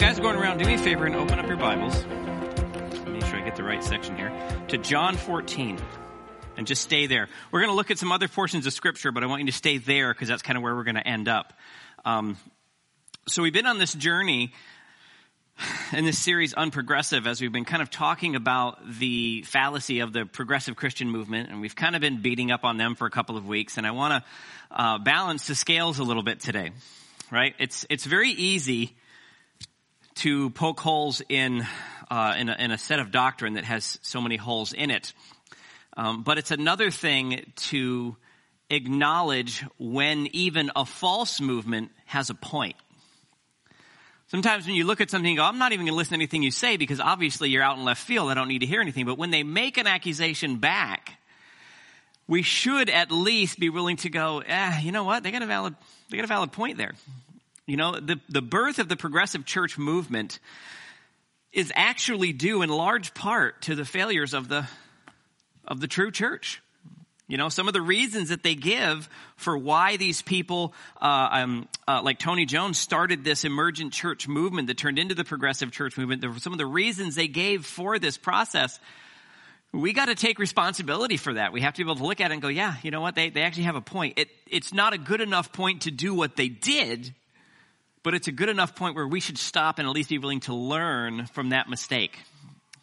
guys going around, do me a favor and open up your Bibles. Make sure I get the right section here. To John 14. And just stay there. We're going to look at some other portions of Scripture, but I want you to stay there because that's kind of where we're going to end up. Um, so we've been on this journey in this series, Unprogressive, as we've been kind of talking about the fallacy of the progressive Christian movement, and we've kind of been beating up on them for a couple of weeks, and I want to uh, balance the scales a little bit today, right? It's, it's very easy to poke holes in, uh, in, a, in, a, set of doctrine that has so many holes in it. Um, but it's another thing to acknowledge when even a false movement has a point. Sometimes when you look at something, you go, I'm not even going to listen to anything you say because obviously you're out in left field. I don't need to hear anything. But when they make an accusation back, we should at least be willing to go, eh, you know what? They got a valid, they got a valid point there. You know, the, the birth of the progressive church movement is actually due in large part to the failures of the, of the true church. You know, some of the reasons that they give for why these people, uh, um, uh, like Tony Jones, started this emergent church movement that turned into the progressive church movement. Some of the reasons they gave for this process, we got to take responsibility for that. We have to be able to look at it and go, yeah, you know what? They, they actually have a point. It, it's not a good enough point to do what they did, but it's a good enough point where we should stop and at least be willing to learn from that mistake.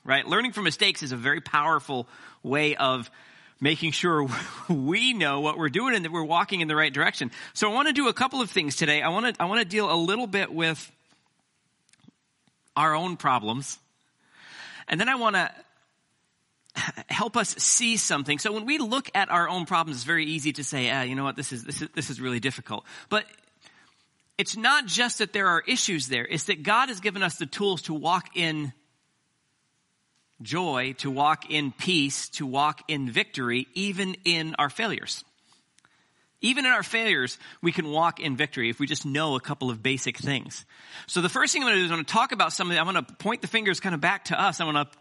Right? Learning from mistakes is a very powerful way of making sure we know what we're doing and that we're walking in the right direction. So I want to do a couple of things today. I want to I want to deal a little bit with our own problems. And then I want to help us see something. So when we look at our own problems, it's very easy to say, ah, you know what, this is, this is, this is really difficult. But it's not just that there are issues there, it's that God has given us the tools to walk in joy, to walk in peace, to walk in victory, even in our failures. Even in our failures, we can walk in victory if we just know a couple of basic things. So the first thing I'm going to do is I'm going to talk about something. I'm going to point the fingers kind of back to us. I'm going to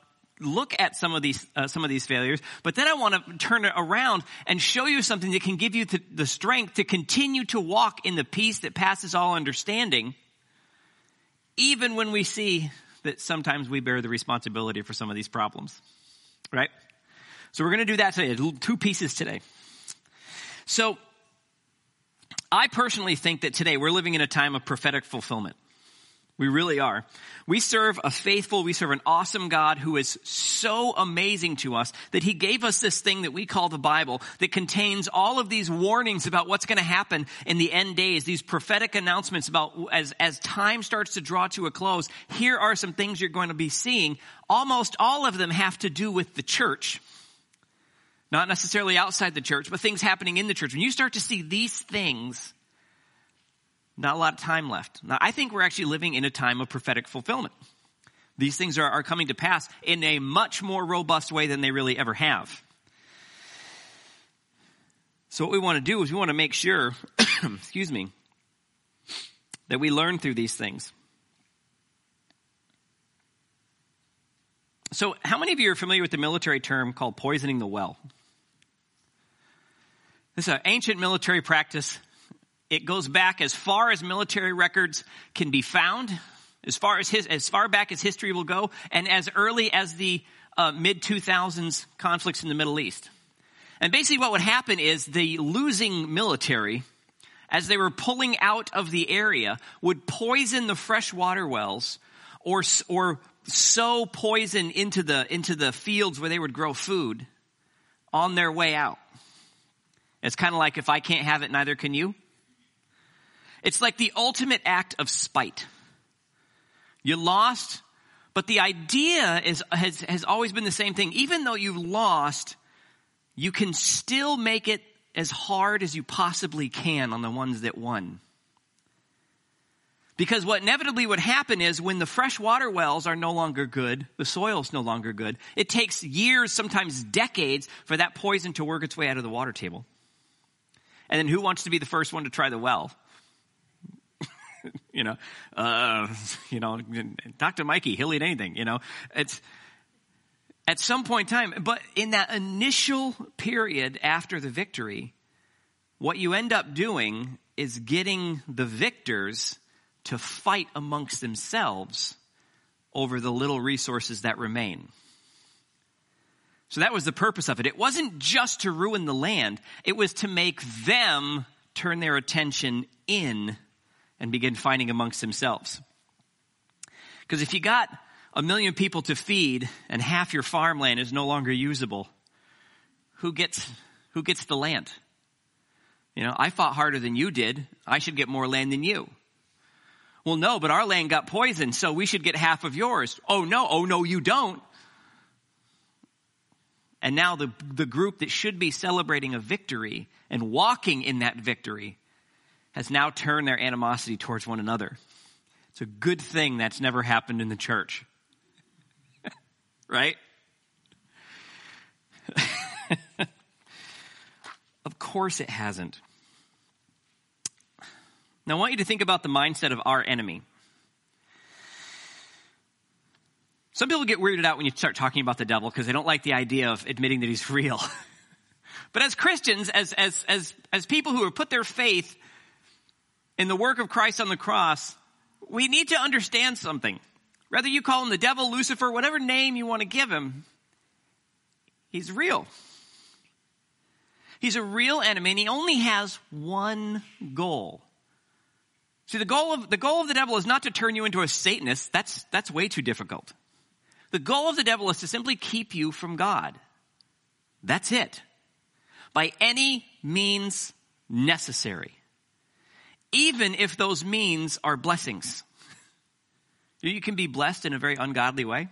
look at some of these uh, some of these failures, but then I want to turn it around and show you something that can give you the, the strength to continue to walk in the peace that passes all understanding, even when we see that sometimes we bear the responsibility for some of these problems. Right? So we're going to do that today. Two pieces today. So I personally think that today we're living in a time of prophetic fulfillment. We really are. We serve a faithful, we serve an awesome God who is so amazing to us that he gave us this thing that we call the Bible that contains all of these warnings about what's going to happen in the end days, these prophetic announcements about as, as time starts to draw to a close, here are some things you're going to be seeing. Almost all of them have to do with the church. Not necessarily outside the church, but things happening in the church. When you start to see these things, not a lot of time left. Now, I think we're actually living in a time of prophetic fulfillment. These things are, are coming to pass in a much more robust way than they really ever have. So what we want to do is we want to make sure, excuse me, that we learn through these things. So how many of you are familiar with the military term called poisoning the well? This is an ancient military practice it goes back as far as military records can be found, as far as his, as far back as history will go, and as early as the uh, mid 2000s conflicts in the Middle East. And basically, what would happen is the losing military, as they were pulling out of the area, would poison the freshwater wells, or or sow poison into the into the fields where they would grow food on their way out. It's kind of like if I can't have it, neither can you. It's like the ultimate act of spite. You lost, but the idea is, has, has always been the same thing. Even though you've lost, you can still make it as hard as you possibly can on the ones that won. Because what inevitably would happen is when the fresh water wells are no longer good, the soil's no longer good, it takes years, sometimes decades, for that poison to work its way out of the water table. And then who wants to be the first one to try the well? you know, uh, you know, Dr. Mikey, he'll eat anything, you know. It's, at some point in time, but in that initial period after the victory, what you end up doing is getting the victors to fight amongst themselves over the little resources that remain. So that was the purpose of it. It wasn't just to ruin the land, it was to make them turn their attention in and begin fighting amongst themselves. Because if you got a million people to feed and half your farmland is no longer usable, who gets, who gets the land? You know, I fought harder than you did. I should get more land than you. Well, no, but our land got poisoned, so we should get half of yours. Oh no, oh no, you don't. And now the, the group that should be celebrating a victory and walking in that victory has now turned their animosity towards one another. It's a good thing that's never happened in the church. right? of course it hasn't. Now I want you to think about the mindset of our enemy. Some people get weirded out when you start talking about the devil because they don't like the idea of admitting that he's real. but as Christians, as, as, as, as people who have put their faith in the work of Christ on the cross, we need to understand something. Whether you call him the devil, Lucifer, whatever name you want to give him, he's real. He's a real enemy and he only has one goal. See, the goal of, the goal of the devil is not to turn you into a Satanist. That's, that's way too difficult. The goal of the devil is to simply keep you from God. That's it. By any means necessary. Even if those means are blessings. You can be blessed in a very ungodly way.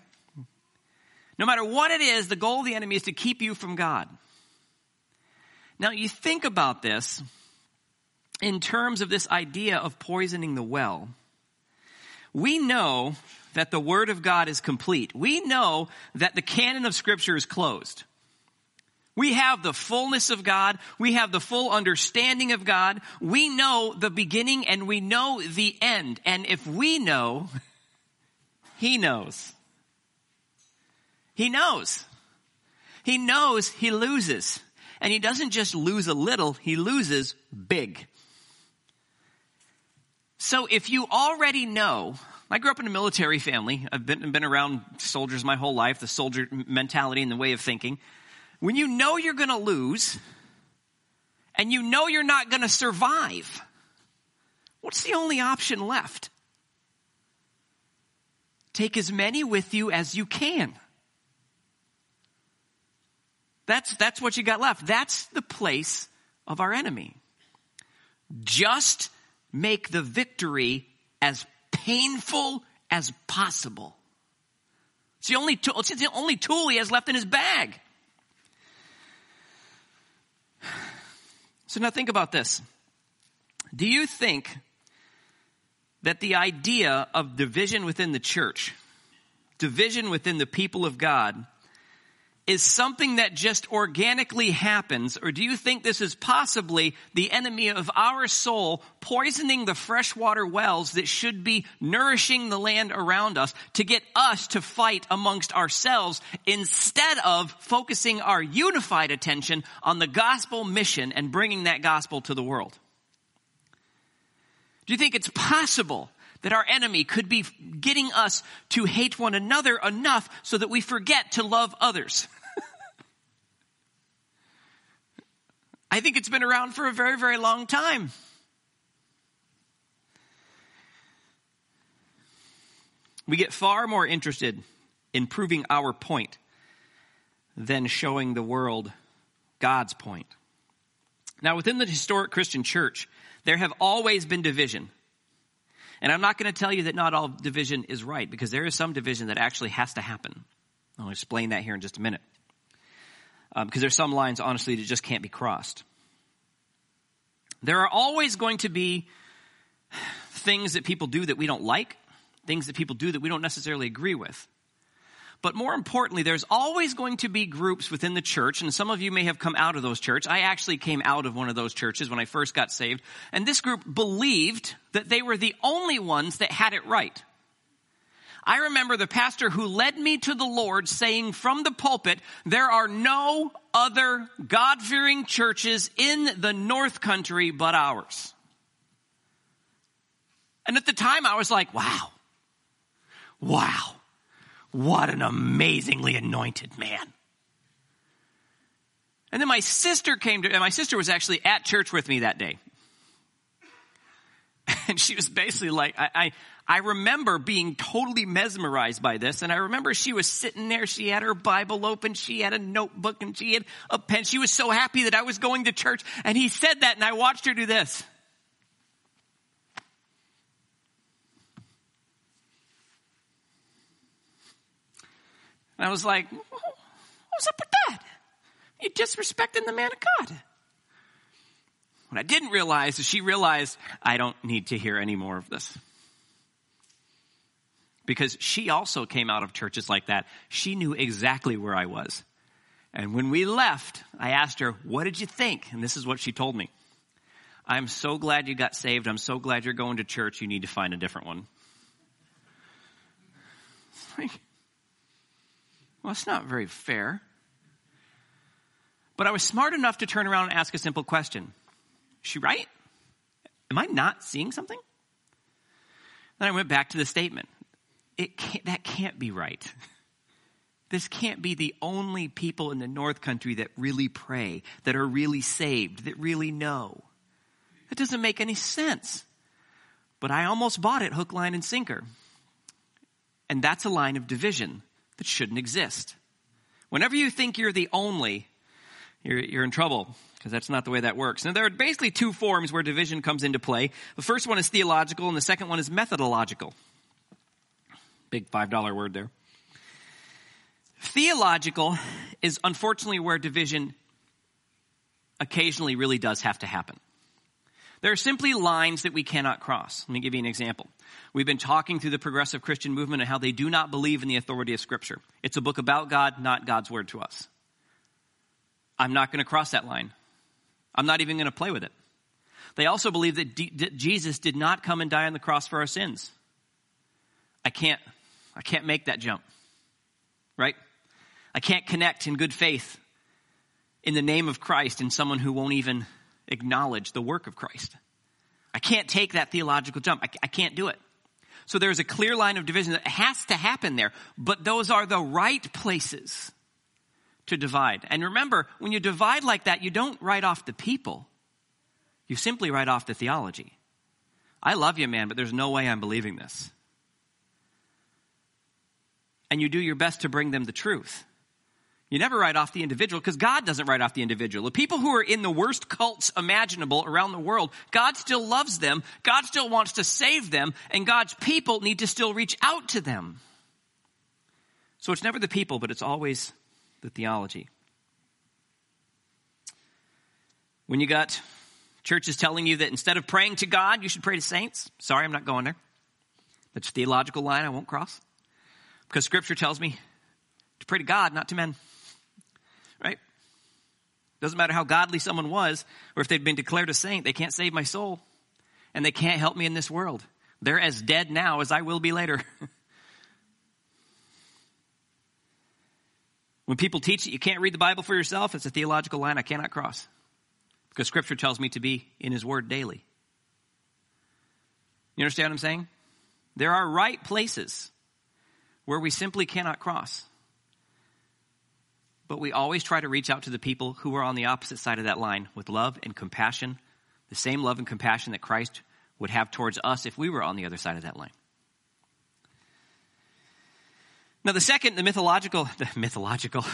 No matter what it is, the goal of the enemy is to keep you from God. Now you think about this in terms of this idea of poisoning the well. We know that the Word of God is complete. We know that the canon of Scripture is closed. We have the fullness of God. We have the full understanding of God. We know the beginning and we know the end. And if we know, He knows. He knows. He knows he loses. And he doesn't just lose a little, he loses big. So if you already know, I grew up in a military family. I've been, been around soldiers my whole life, the soldier mentality and the way of thinking. When you know you're going to lose and you know you're not going to survive, what's the only option left? Take as many with you as you can. That's, that's what you got left. That's the place of our enemy. Just make the victory as painful as possible. It's the only tool, it's the only tool he has left in his bag. So now think about this. Do you think that the idea of division within the church, division within the people of God, is something that just organically happens, or do you think this is possibly the enemy of our soul poisoning the freshwater wells that should be nourishing the land around us to get us to fight amongst ourselves instead of focusing our unified attention on the gospel mission and bringing that gospel to the world? Do you think it's possible that our enemy could be getting us to hate one another enough so that we forget to love others? I think it's been around for a very, very long time. We get far more interested in proving our point than showing the world God's point. Now, within the historic Christian church, there have always been division. And I'm not going to tell you that not all division is right, because there is some division that actually has to happen. I'll explain that here in just a minute um, because there's some lines, honestly, that just can't be crossed. There are always going to be things that people do that we don't like, things that people do that we don't necessarily agree with. But more importantly, there's always going to be groups within the church, and some of you may have come out of those churches. I actually came out of one of those churches when I first got saved, and this group believed that they were the only ones that had it right. I remember the pastor who led me to the Lord saying from the pulpit, there are no other God-fearing churches in the North Country but ours. And at the time I was like, wow, wow, what an amazingly anointed man. And then my sister came to, and my sister was actually at church with me that day. And she was basically like, I, I, I remember being totally mesmerized by this. And I remember she was sitting there. She had her Bible open. She had a notebook and she had a pen. She was so happy that I was going to church. And he said that and I watched her do this. And I was like, what's up with that? You're disrespecting the man of God. What I didn't realize is she realized I don't need to hear any more of this. Because she also came out of churches like that. She knew exactly where I was. And when we left, I asked her, what did you think? And this is what she told me. I'm so glad you got saved. I'm so glad you're going to church. You need to find a different one. Like, well, it's not very fair. But I was smart enough to turn around and ask a simple question. Is she right? Am I not seeing something? Then I went back to the statement. It can't, that can't be right. This can't be the only people in the North Country that really pray, that are really saved, that really know. That doesn't make any sense. But I almost bought it hook, line, and sinker. And that's a line of division that shouldn't exist. Whenever you think you're the only, you're, you're in trouble because that's not the way that works. Now there are basically two forms where division comes into play. The first one is theological and the second one is methodological. Big $5 word there. Theological is unfortunately where division occasionally really does have to happen. There are simply lines that we cannot cross. Let me give you an example. We've been talking through the progressive Christian movement and how they do not believe in the authority of Scripture. It's a book about God, not God's word to us. I'm not going to cross that line. I'm not even going to play with it. They also believe that, D- that Jesus did not come and die on the cross for our sins. I can't, I can't make that jump. Right? I can't connect in good faith in the name of Christ in someone who won't even acknowledge the work of Christ. I can't take that theological jump. I, I can't do it. So there's a clear line of division that has to happen there, but those are the right places to divide. And remember, when you divide like that, you don't write off the people. You simply write off the theology. I love you, man, but there's no way I'm believing this. And you do your best to bring them the truth. You never write off the individual because God doesn't write off the individual. The people who are in the worst cults imaginable around the world, God still loves them. God still wants to save them and God's people need to still reach out to them. So it's never the people, but it's always the theology. When you got churches telling you that instead of praying to God, you should pray to saints, sorry, I'm not going there. That's a theological line I won't cross. Because scripture tells me to pray to God, not to men. Right? Doesn't matter how godly someone was, or if they'd been declared a saint, they can't save my soul. And they can't help me in this world. They're as dead now as I will be later. when people teach that you can't read the Bible for yourself, it's a theological line I cannot cross. Because scripture tells me to be in his word daily. You understand what I'm saying? There are right places where we simply cannot cross but we always try to reach out to the people who are on the opposite side of that line with love and compassion, the same love and compassion that Christ would have towards us if we were on the other side of that line. Now, the second, the mythological, the mythological.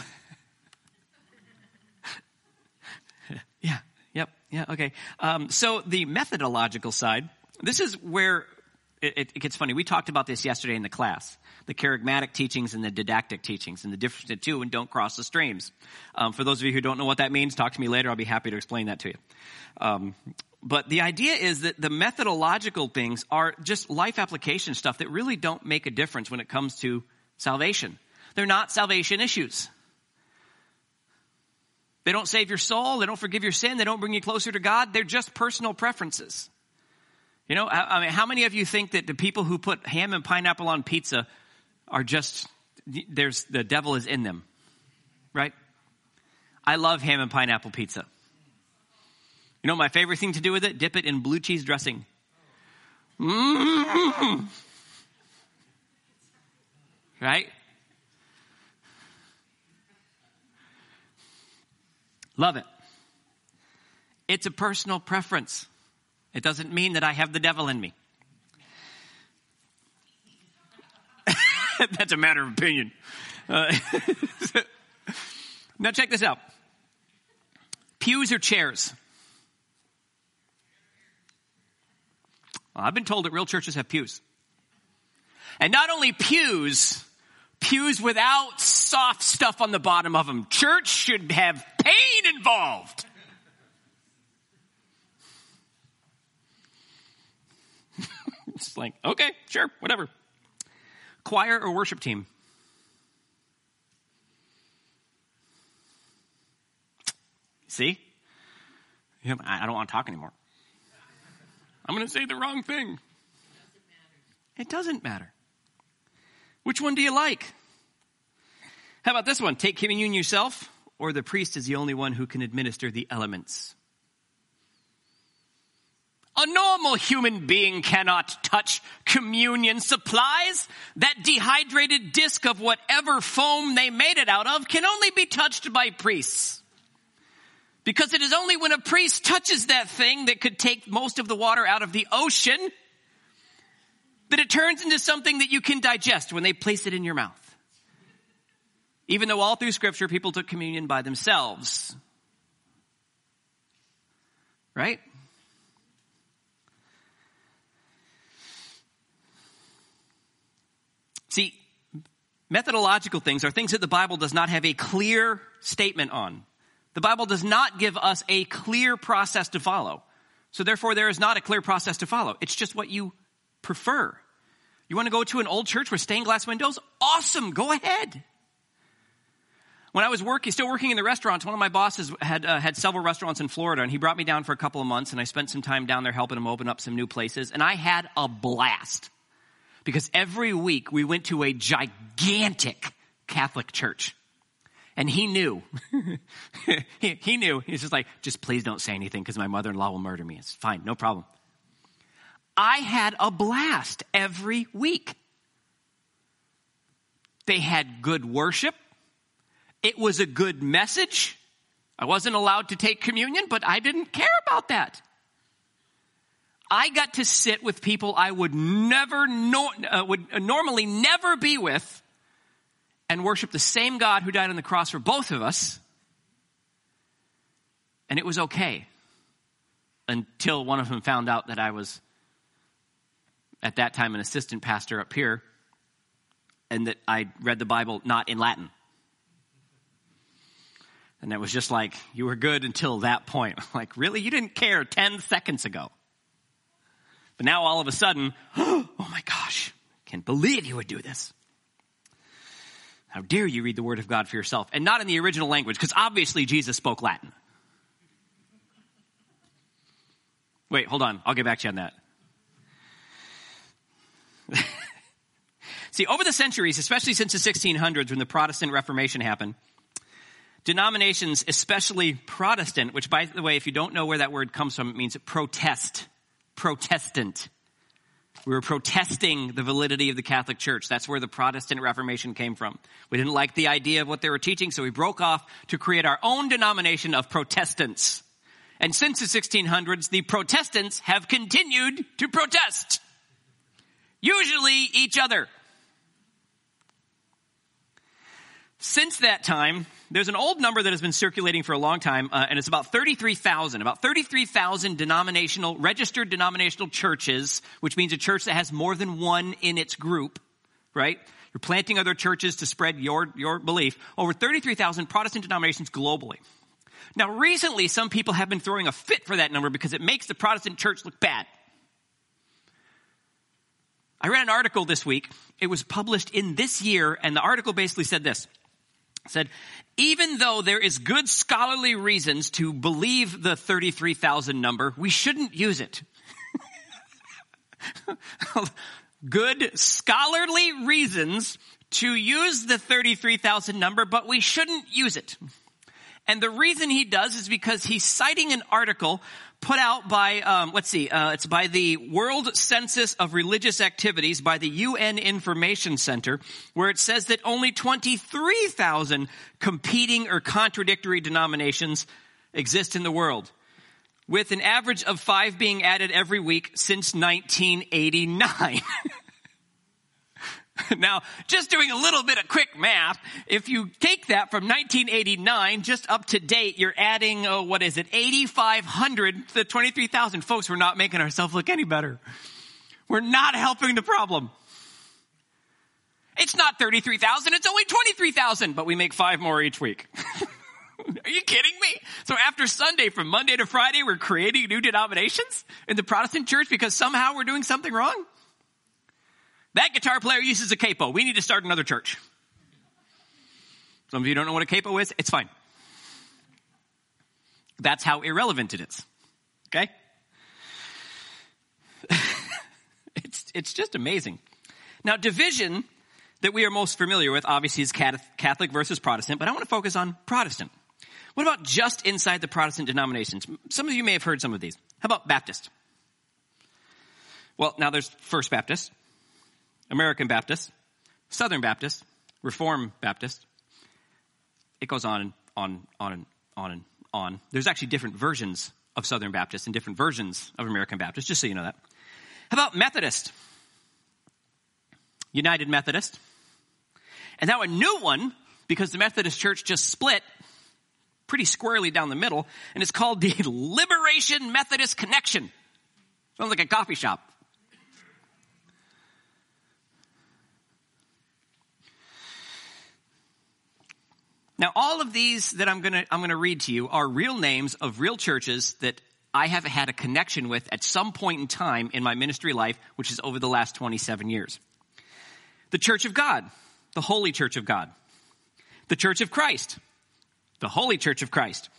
yeah, yep, yeah, okay. Um, so the methodological side, this is where it, it, gets funny. We talked about this yesterday in the class the charismatic teachings and the didactic teachings and the difference in the two and don't cross the streams. Um, for those of you who don't know what that means, talk to me later. I'll be happy to explain that to you. Um, but the idea is that the methodological things are just life application stuff that really don't make a difference when it comes to salvation. They're not salvation issues. They don't save your soul. They don't forgive your sin. They don't bring you closer to God. They're just personal preferences. You know, I, mean, how many of you think that the people who put ham and pineapple on pizza are just, there's, the devil is in them? Right? I love ham and pineapple pizza. You know my favorite thing to do with it? Dip it in blue cheese dressing. Mm-hmm. Right? Love it. It's a personal preference. It doesn't mean that I have the devil in me. That's a matter of opinion. Uh, now check this out. Pews or chairs? Well, I've been told that real churches have pews. And not only pews, pews without soft stuff on the bottom of them. Church should have pain involved. it's like, okay, sure, whatever. Choir or worship team? See? I don't want to talk anymore. I'm going to say the wrong thing. It doesn't matter. Which one do you like? How about this one? Take communion yourself, or the priest is the only one who can administer the elements. A normal human being cannot touch communion supplies. That dehydrated disc of whatever foam they made it out of can only be touched by priests. Because it is only when a priest touches that thing that could take most of the water out of the ocean that it turns into something that you can digest when they place it in your mouth. Even though all through scripture people took communion by themselves. Right? See, methodological things are things that the Bible does not have a clear statement on. The Bible does not give us a clear process to follow. So therefore there is not a clear process to follow. It's just what you prefer. You want to go to an old church with stained glass windows? Awesome. Go ahead. When I was working, still working in the restaurants, one of my bosses had uh, had several restaurants in Florida, and he brought me down for a couple of months, and I spent some time down there helping him open up some new places, and I had a blast because every week we went to a gigantic Catholic church. And he knew. he, he, knew. He's just like, just please don't say anything because my mother-in-law will murder me. It's fine. No problem. I had a blast every week. They had good worship. It was a good message. I wasn't allowed to take communion, but I didn't care about that. I got to sit with people I would never, uh, would normally never be with and worship the same God who died on the cross for both of us. And it was okay until one of them found out that I was, at that time, an assistant pastor up here and that I read the Bible not in Latin. And it was just like, you were good until that point. Like, really? You didn't care 10 seconds ago. But now all of a sudden, oh my gosh, can't believe you would do this. How dare you read the Word of God for yourself and not in the original language, because obviously Jesus spoke Latin. Wait, hold on. I'll get back to you on that. See, over the centuries, especially since the 1600s when the Protestant Reformation happened, denominations, especially Protestant, which by the way, if you don't know where that word comes from, it means protest, Protestant. We were protesting the validity of the Catholic Church. That's where the Protestant Reformation came from. We didn't like the idea of what they were teaching, so we broke off to create our own denomination of Protestants. And since the 1600s, the Protestants have continued to protest. Usually each other. Since that time, there's an old number that has been circulating for a long time, uh, and it's about 33,000. About 33,000 denominational, registered denominational churches, which means a church that has more than one in its group, right? You're planting other churches to spread your, your belief. Over 33,000 Protestant denominations globally. Now recently, some people have been throwing a fit for that number because it makes the Protestant church look bad. I read an article this week. It was published in this year, and the article basically said this said, even though there is good scholarly reasons to believe the 33,000 number, we shouldn't use it. good scholarly reasons to use the 33,000 number, but we shouldn't use it. And the reason he does is because he's citing an article put out by, um, let's see, uh, it's by the World Census of Religious Activities by the UN Information Center, where it says that only 23,000 competing or contradictory denominations exist in the world, with an average of five being added every week since 1989. now, just doing a little bit of quick math, if you take that from 1989 just up to date, you're adding, oh, what is it, 8,500 to 23,000. Folks, we're not making ourselves look any better. We're not helping the problem. It's not 33,000, it's only 23,000, but we make five more each week. Are you kidding me? So after Sunday, from Monday to Friday, we're creating new denominations in the Protestant church because somehow we're doing something wrong? That guitar player uses a capo. We need to start another church. Some of you don't know what a capo is. It's fine. That's how irrelevant it is. Okay? it's, it's just amazing. Now, division that we are most familiar with obviously is Catholic versus Protestant, but I want to focus on Protestant. What about just inside the Protestant denominations? Some of you may have heard some of these. How about Baptist? Well, now there's First Baptist, American Baptist, Southern Baptist, Reformed Baptist. It goes on and on, on and on and on. There's actually different versions of Southern Baptist and different versions of American Baptist, just so you know that. How about Methodist? United Methodist. And now a new one, because the Methodist Church just split pretty squarely down the middle, and it's called the Liberation Methodist Connexion. Sounds like a coffee shop. Now, all of these that I'm gonna, I'm gonna read to you are real names of real churches that I have had a connection with at some point in time in my ministry life, which is over the last 27 years. The Church of God, the Holy Church of God. The Church of Christ, the Holy Church of Christ.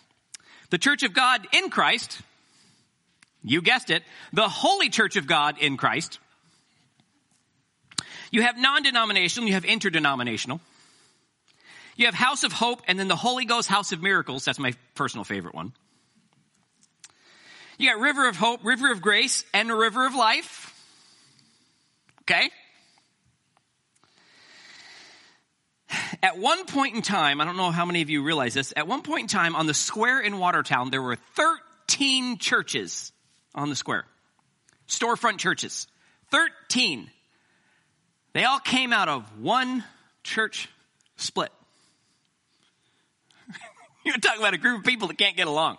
The Church of God in Christ, you guessed it, the Holy Church of God in Christ. You have non-denominational, you have interdenominational. You have House of Hope and then the Holy Ghost House of Miracles. That's my personal favorite one. You got River of Hope, River of Grace, and the River of Life. Okay? At one point in time, I don't know how many of you realize this, at one point in time on the square in Watertown, there were 13 churches on the square. Storefront churches. 13. They all came out of one church split. You're talking about a group of people that can't get along.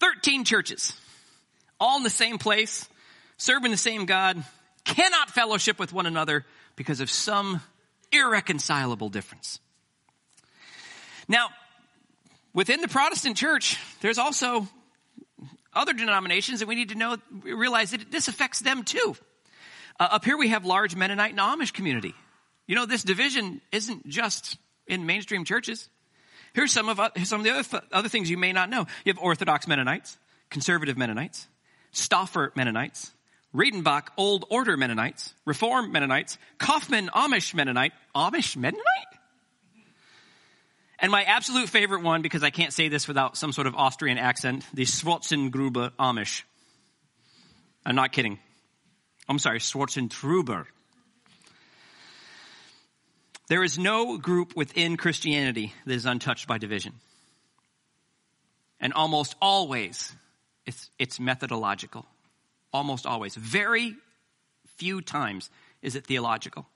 13 churches, all in the same place, serving the same God, cannot fellowship with one another because of some irreconcilable difference. Now, within the Protestant church, there's also other denominations that we need to know, realize that this affects them too. Uh, up here we have large Mennonite and Amish community. You know, this division isn't just in mainstream churches. Here's some of, uh, some of the other, other things you may not know. You have Orthodox Mennonites, Conservative Mennonites, Stauffer Mennonites, Reidenbach Old Order Mennonites, Reform Mennonites, Kauffman Amish Mennonite, Amish Mennonite? And my absolute favorite one, because I can't say this without some sort of Austrian accent, the Schwarzengruber Amish. I'm not kidding. I'm sorry, Schwarzentruber there is no group within Christianity that is untouched by division. And almost always, it's, it's methodological. Almost always. Very few times is it theological.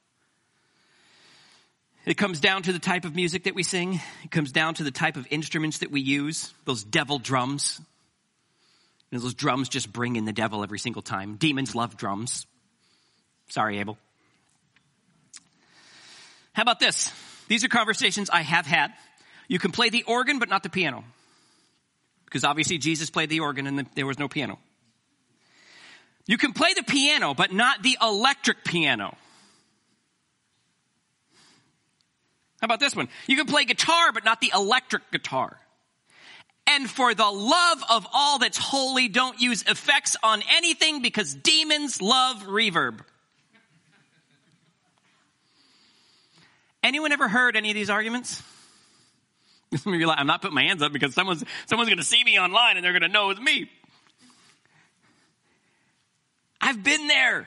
It comes down to the type of music that we sing. It comes down to the type of instruments that we use. Those devil drums. And those drums just bring in the devil every single time. Demons love drums. Sorry, Abel. How about this? These are conversations I have had. You can play the organ, but not the piano. Because obviously Jesus played the organ and the, there was no piano. You can play the piano, but not the electric piano. How about this one? You can play guitar, but not the electric guitar. And for the love of all that's holy, don't use effects on anything because demons love reverb. Anyone ever heard any of these arguments? I'm not putting my hands up because someone's, someone's going to see me online and they're going to know it's me. I've been there.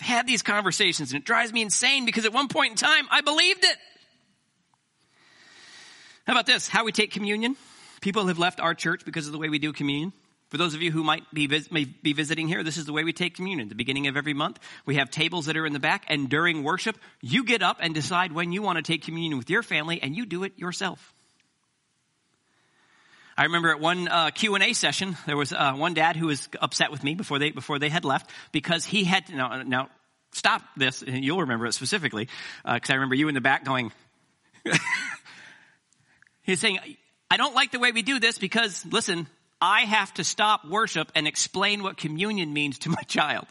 I've had these conversations and it drives me insane because at one point in time, I believed it. How about this? How we take communion? People have left our church because of the way we do communion. For those of you who might be, may be visiting here, this is the way we take communion. At the beginning of every month, we have tables that are in the back, and during worship, you get up and decide when you want to take communion with your family, and you do it yourself. I remember at one uh, Q and A session, there was uh, one dad who was upset with me before they before they had left because he had to, now now stop this. And you'll remember it specifically because uh, I remember you in the back going. He's saying, "I don't like the way we do this because listen, I have to stop worship and explain what communion means to my child.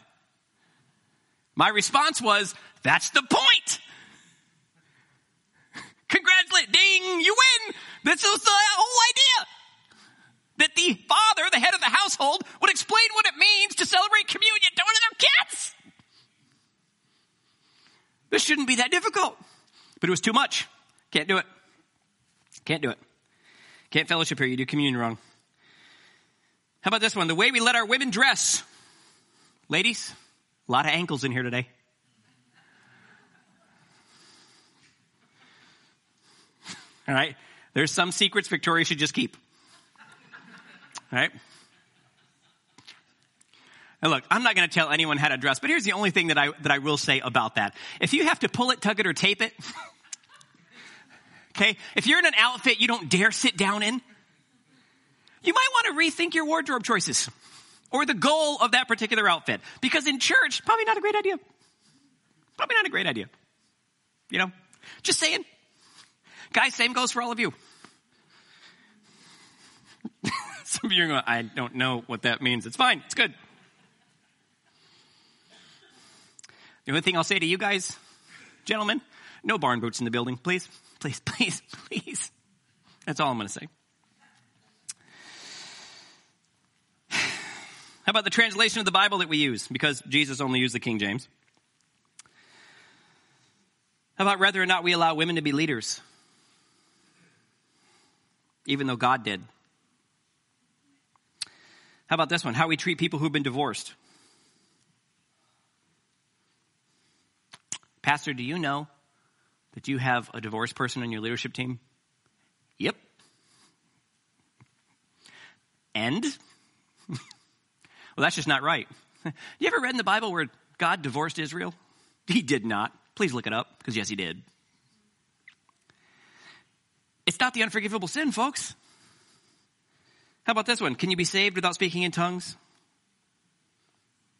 My response was, that's the point. Congratulate, ding, you win. This was the whole idea. That the father, the head of the household, would explain what it means to celebrate communion to one of their kids. This shouldn't be that difficult. But it was too much. Can't do it. Can't do it. Can't fellowship here. You do communion wrong. How about this one? The way we let our women dress. Ladies, a lot of ankles in here today. All right. There's some secrets Victoria should just keep. All right. Look, I'm not going to tell anyone how to dress, but here's the only thing that I, that I will say about that. If you have to pull it, tug it, or tape it, okay, if you're in an outfit you don't dare sit down in, you might want to rethink your wardrobe choices or the goal of that particular outfit. Because in church, probably not a great idea. Probably not a great idea. You know, just saying. Guys, same goes for all of you. Some of you are going, I don't know what that means. It's fine. It's good. The only thing I'll say to you guys, gentlemen, no barn boots in the building, please. Please, please, please. That's all I'm going to say. How about the translation of the Bible that we use? Because Jesus only used the King James. How about whether or not we allow women to be leaders? Even though God did. How about this one? How we treat people who've been divorced. Pastor, do you know that you have a divorced person on your leadership team? Yep. And well, that's just not right. you ever read in the Bible where God divorced Israel? He did not. Please look it up, because yes, he did. It's not the unforgivable sin, folks. How about this one? Can you be saved without speaking in tongues?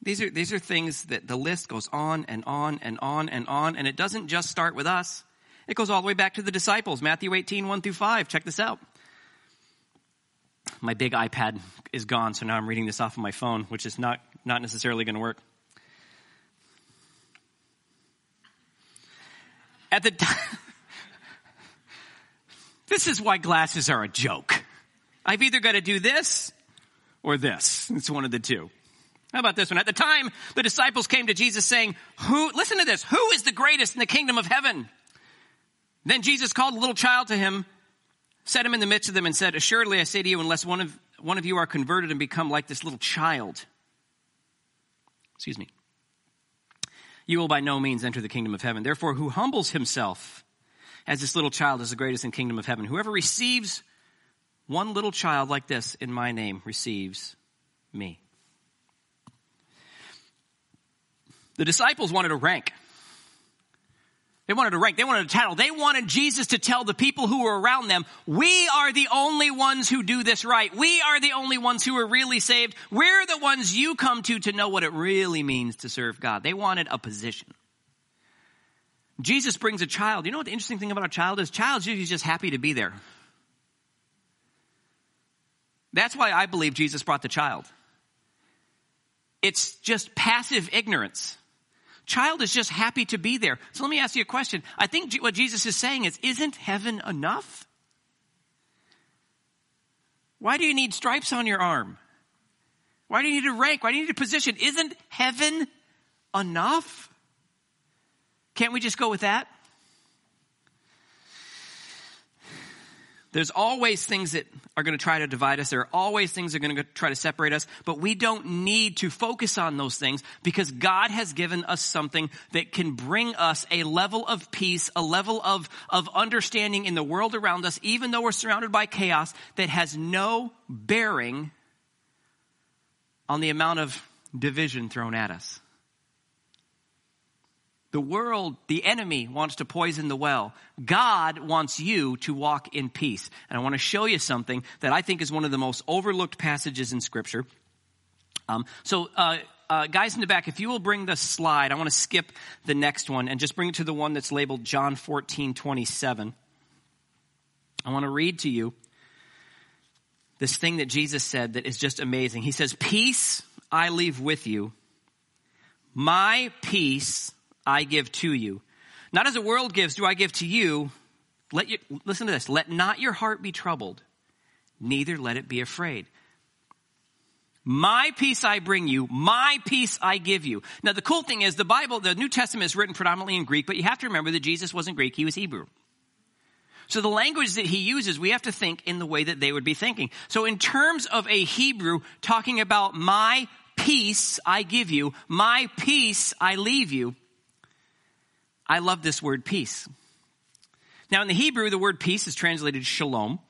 These are, these are things that the list goes on and on and on and on, and it doesn't just start with us. It goes all the way back to the disciples, Matthew 18, 1 through 5. Check this out my big iPad is gone, so now I'm reading this off of my phone, which is not, not necessarily going to work. At the this is why glasses are a joke. I've either got to do this or this. It's one of the two. How about this one? At the time, the disciples came to Jesus saying, who, listen to this, who is the greatest in the kingdom of heaven? Then Jesus called a little child to him set him in the midst of them and said, Assuredly I say to you, unless one of, one of you are converted and become like this little child, excuse me, you will by no means enter the kingdom of heaven. Therefore, who humbles himself as this little child is the greatest in kingdom of heaven. Whoever receives one little child like this in my name receives me. The disciples wanted a rank. They wanted a rank. They wanted a title. They wanted Jesus to tell the people who were around them, we are the only ones who do this right. We are the only ones who are really saved. We're the ones you come to to know what it really means to serve God. They wanted a position. Jesus brings a child. You know what the interesting thing about a child is? Child's usually just happy to be there. That's why I believe Jesus brought the child. It's just passive ignorance child is just happy to be there. So let me ask you a question. I think what Jesus is saying is, isn't heaven enough? Why do you need stripes on your arm? Why do you need a rank? Why do you need a position? Isn't heaven enough? Can't we just go with that? There's always things that are going to try to divide us. There are always things that are going to try to separate us, but we don't need to focus on those things because God has given us something that can bring us a level of peace, a level of, of understanding in the world around us, even though we're surrounded by chaos that has no bearing on the amount of division thrown at us. The world, the enemy wants to poison the well. God wants you to walk in peace. And I want to show you something that I think is one of the most overlooked passages in scripture. Um, so, uh, uh, guys in the back, if you will bring the slide, I want to skip the next one and just bring it to the one that's labeled John 14, 27. I want to read to you this thing that Jesus said that is just amazing. He says, Peace I leave with you. My peace I give to you. Not as the world gives, do I give to you. Let you, listen to this. Let not your heart be troubled, neither let it be afraid. My peace I bring you, my peace I give you. Now the cool thing is the Bible, the New Testament is written predominantly in Greek, but you have to remember that Jesus wasn't Greek, he was Hebrew. So the language that he uses, we have to think in the way that they would be thinking. So in terms of a Hebrew talking about my peace I give you, my peace I leave you, I love this word peace. Now in the Hebrew, the word peace is translated shalom.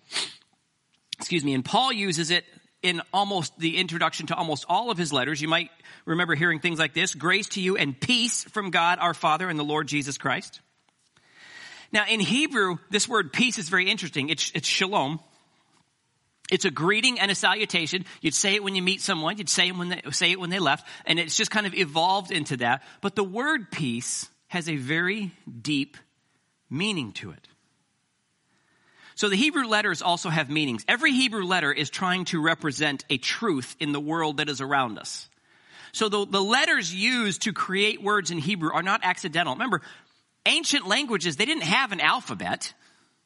Excuse me, and Paul uses it in almost the introduction to almost all of his letters. You might remember hearing things like this, grace to you and peace from God our Father and the Lord Jesus Christ. Now in Hebrew, this word peace is very interesting. It's, it's shalom. It's a greeting and a salutation. You'd say it when you meet someone. You'd say it when they, say it when they left. And it's just kind of evolved into that. But the word peace has a very deep meaning to it. So the Hebrew letters also have meanings. Every Hebrew letter is trying to represent a truth in the world that is around us. So the, the letters used to create words in Hebrew are not accidental. Remember, ancient languages, they didn't have an alphabet.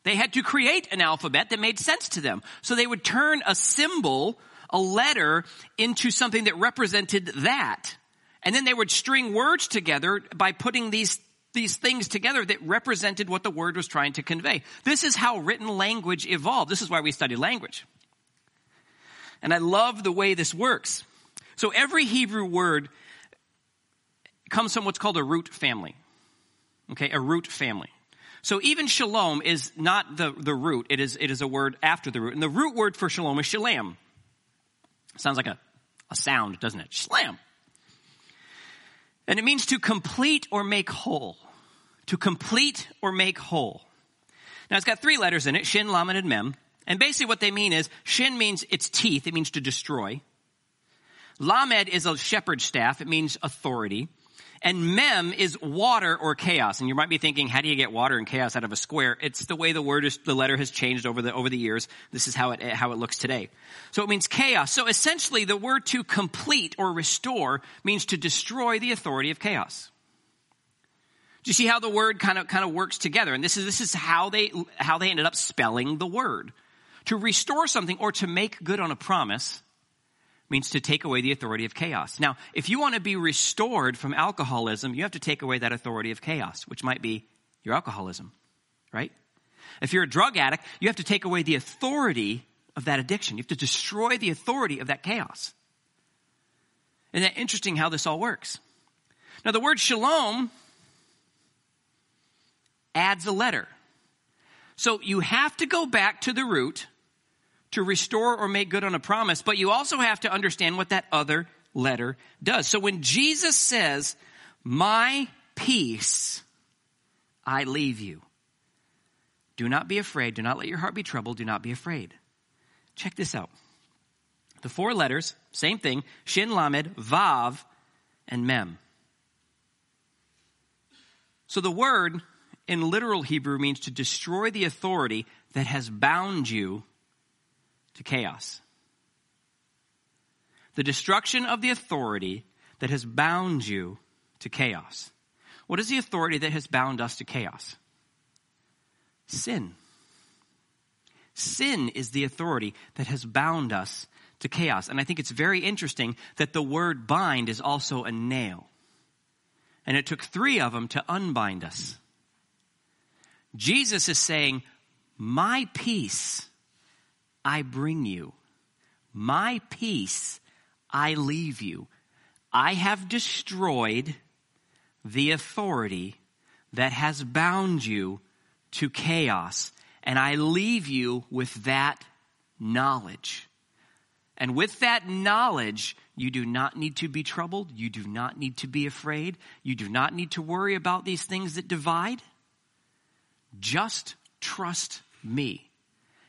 They had to create an alphabet that made sense to them. So they would turn a symbol, a letter, into something that represented that. And then they would string words together by putting these these things together that represented what the word was trying to convey. This is how written language evolved. This is why we study language. And I love the way this works. So every Hebrew word comes from what's called a root family. Okay, a root family. So even shalom is not the, the root, it is, it is a word after the root. And the root word for shalom is shalem. Sounds like a, a sound, doesn't it? Slam. And it means to complete or make whole. To complete or make whole. Now it's got three letters in it, shin, lamed, and mem. And basically what they mean is, shin means its teeth, it means to destroy. Lamed is a shepherd's staff, it means authority. And mem is water or chaos. And you might be thinking, how do you get water and chaos out of a square? It's the way the word is, the letter has changed over the, over the years. This is how it, how it looks today. So it means chaos. So essentially the word to complete or restore means to destroy the authority of chaos. Do you see how the word kind of, kind of works together? And this is, this is how they, how they ended up spelling the word. To restore something or to make good on a promise means to take away the authority of chaos. Now, if you want to be restored from alcoholism, you have to take away that authority of chaos, which might be your alcoholism, right? If you're a drug addict, you have to take away the authority of that addiction. You have to destroy the authority of that chaos. Isn't that interesting how this all works? Now, the word shalom adds a letter. So you have to go back to the root to restore or make good on a promise, but you also have to understand what that other letter does. So when Jesus says, my peace I leave you. Do not be afraid. Do not let your heart be troubled. Do not be afraid. Check this out. The four letters, same thing, Shin Lamed, Vav, and Mem. So the word in literal Hebrew means to destroy the authority that has bound you to chaos. The destruction of the authority that has bound you to chaos. What is the authority that has bound us to chaos? Sin. Sin is the authority that has bound us to chaos. And I think it's very interesting that the word bind is also a nail. And it took three of them to unbind us. Jesus is saying, My peace I bring you. My peace I leave you. I have destroyed the authority that has bound you to chaos, and I leave you with that knowledge. And with that knowledge, you do not need to be troubled. You do not need to be afraid. You do not need to worry about these things that divide. Just trust me.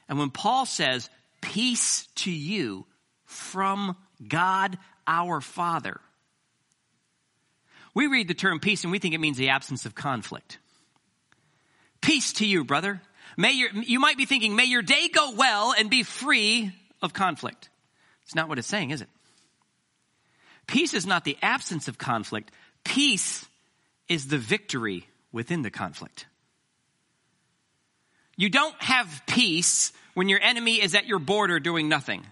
And when Paul says, peace to you from God our Father, we read the term peace and we think it means the absence of conflict. Peace to you, brother. May your, you might be thinking, may your day go well and be free of conflict. It's not what it's saying, is it? Peace is not the absence of conflict. Peace is the victory within the conflict. You don't have peace when your enemy is at your border doing nothing.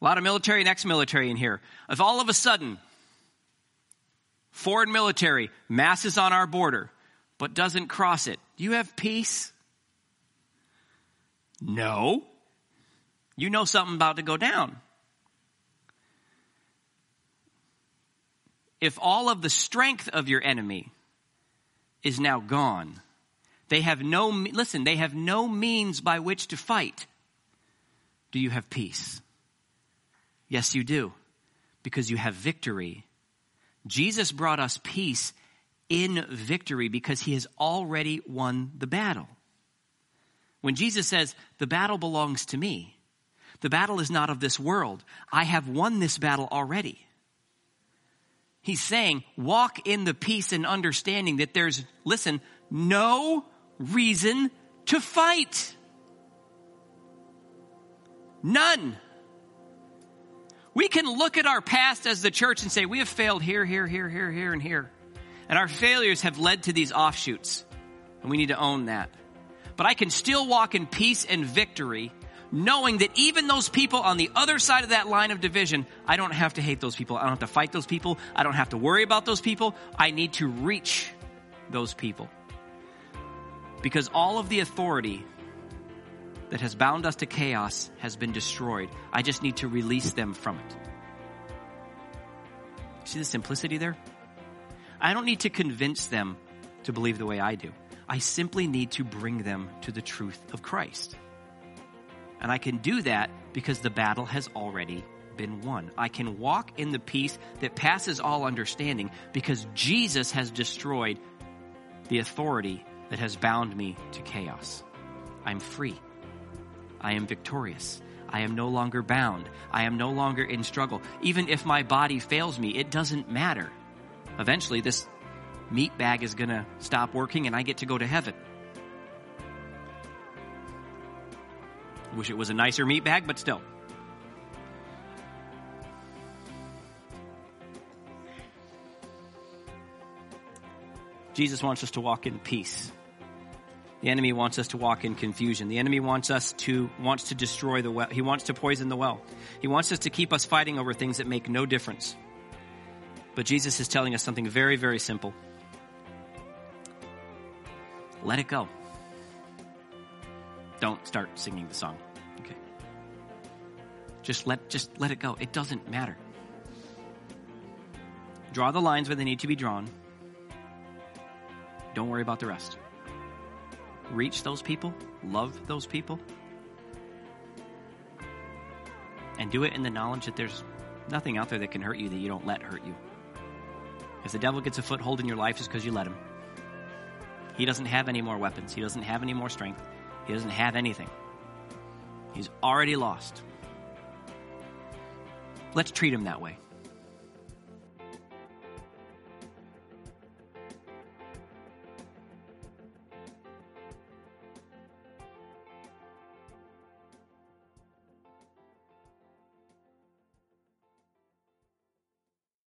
A lot of military and ex-military in here. If all of a sudden, foreign military masses on our border, but doesn't cross it, do you have peace? No. You know something about to go down. If all of the strength of your enemy is now gone, they have no, listen, they have no means by which to fight. Do you have peace? Yes, you do. Because you have victory. Jesus brought us peace in victory because he has already won the battle. When Jesus says, the battle belongs to me, the battle is not of this world. I have won this battle already. He's saying, walk in the peace and understanding that there's, listen, no reason to fight. None. We can look at our past as the church and say, we have failed here, here, here, here, here, and here. And our failures have led to these offshoots. And we need to own that. But I can still walk in peace and victory knowing that even those people on the other side of that line of division, I don't have to hate those people. I don't have to fight those people. I don't have to worry about those people. I need to reach those people. Because all of the authority that has bound us to chaos has been destroyed. I just need to release them from it. See the simplicity there? I don't need to convince them to believe the way I do. I simply need to bring them to the truth of Christ. And I can do that because the battle has already been won. I can walk in the peace that passes all understanding because Jesus has destroyed the authority that has bound me to chaos. I'm free. I am victorious. I am no longer bound. I am no longer in struggle. Even if my body fails me, it doesn't matter. Eventually, this meat bag is going to stop working and I get to go to heaven. Wish it was a nicer meat bag, but still. Jesus wants us to walk in peace. The enemy wants us to walk in confusion. The enemy wants us to, wants to destroy the well. He wants to poison the well. He wants us to keep us fighting over things that make no difference. But Jesus is telling us something very, very simple. Let it go. Don't start singing the song. Okay. Just let, just let it go. It doesn't matter. Draw the lines where they need to be drawn. Don't worry about the rest reach those people, love those people, and do it in the knowledge that there's nothing out there that can hurt you that you don't let hurt you. If the devil gets a foothold in your life, it's because you let him. He doesn't have any more weapons. He doesn't have any more strength. He doesn't have anything. He's already lost. Let's treat him that way.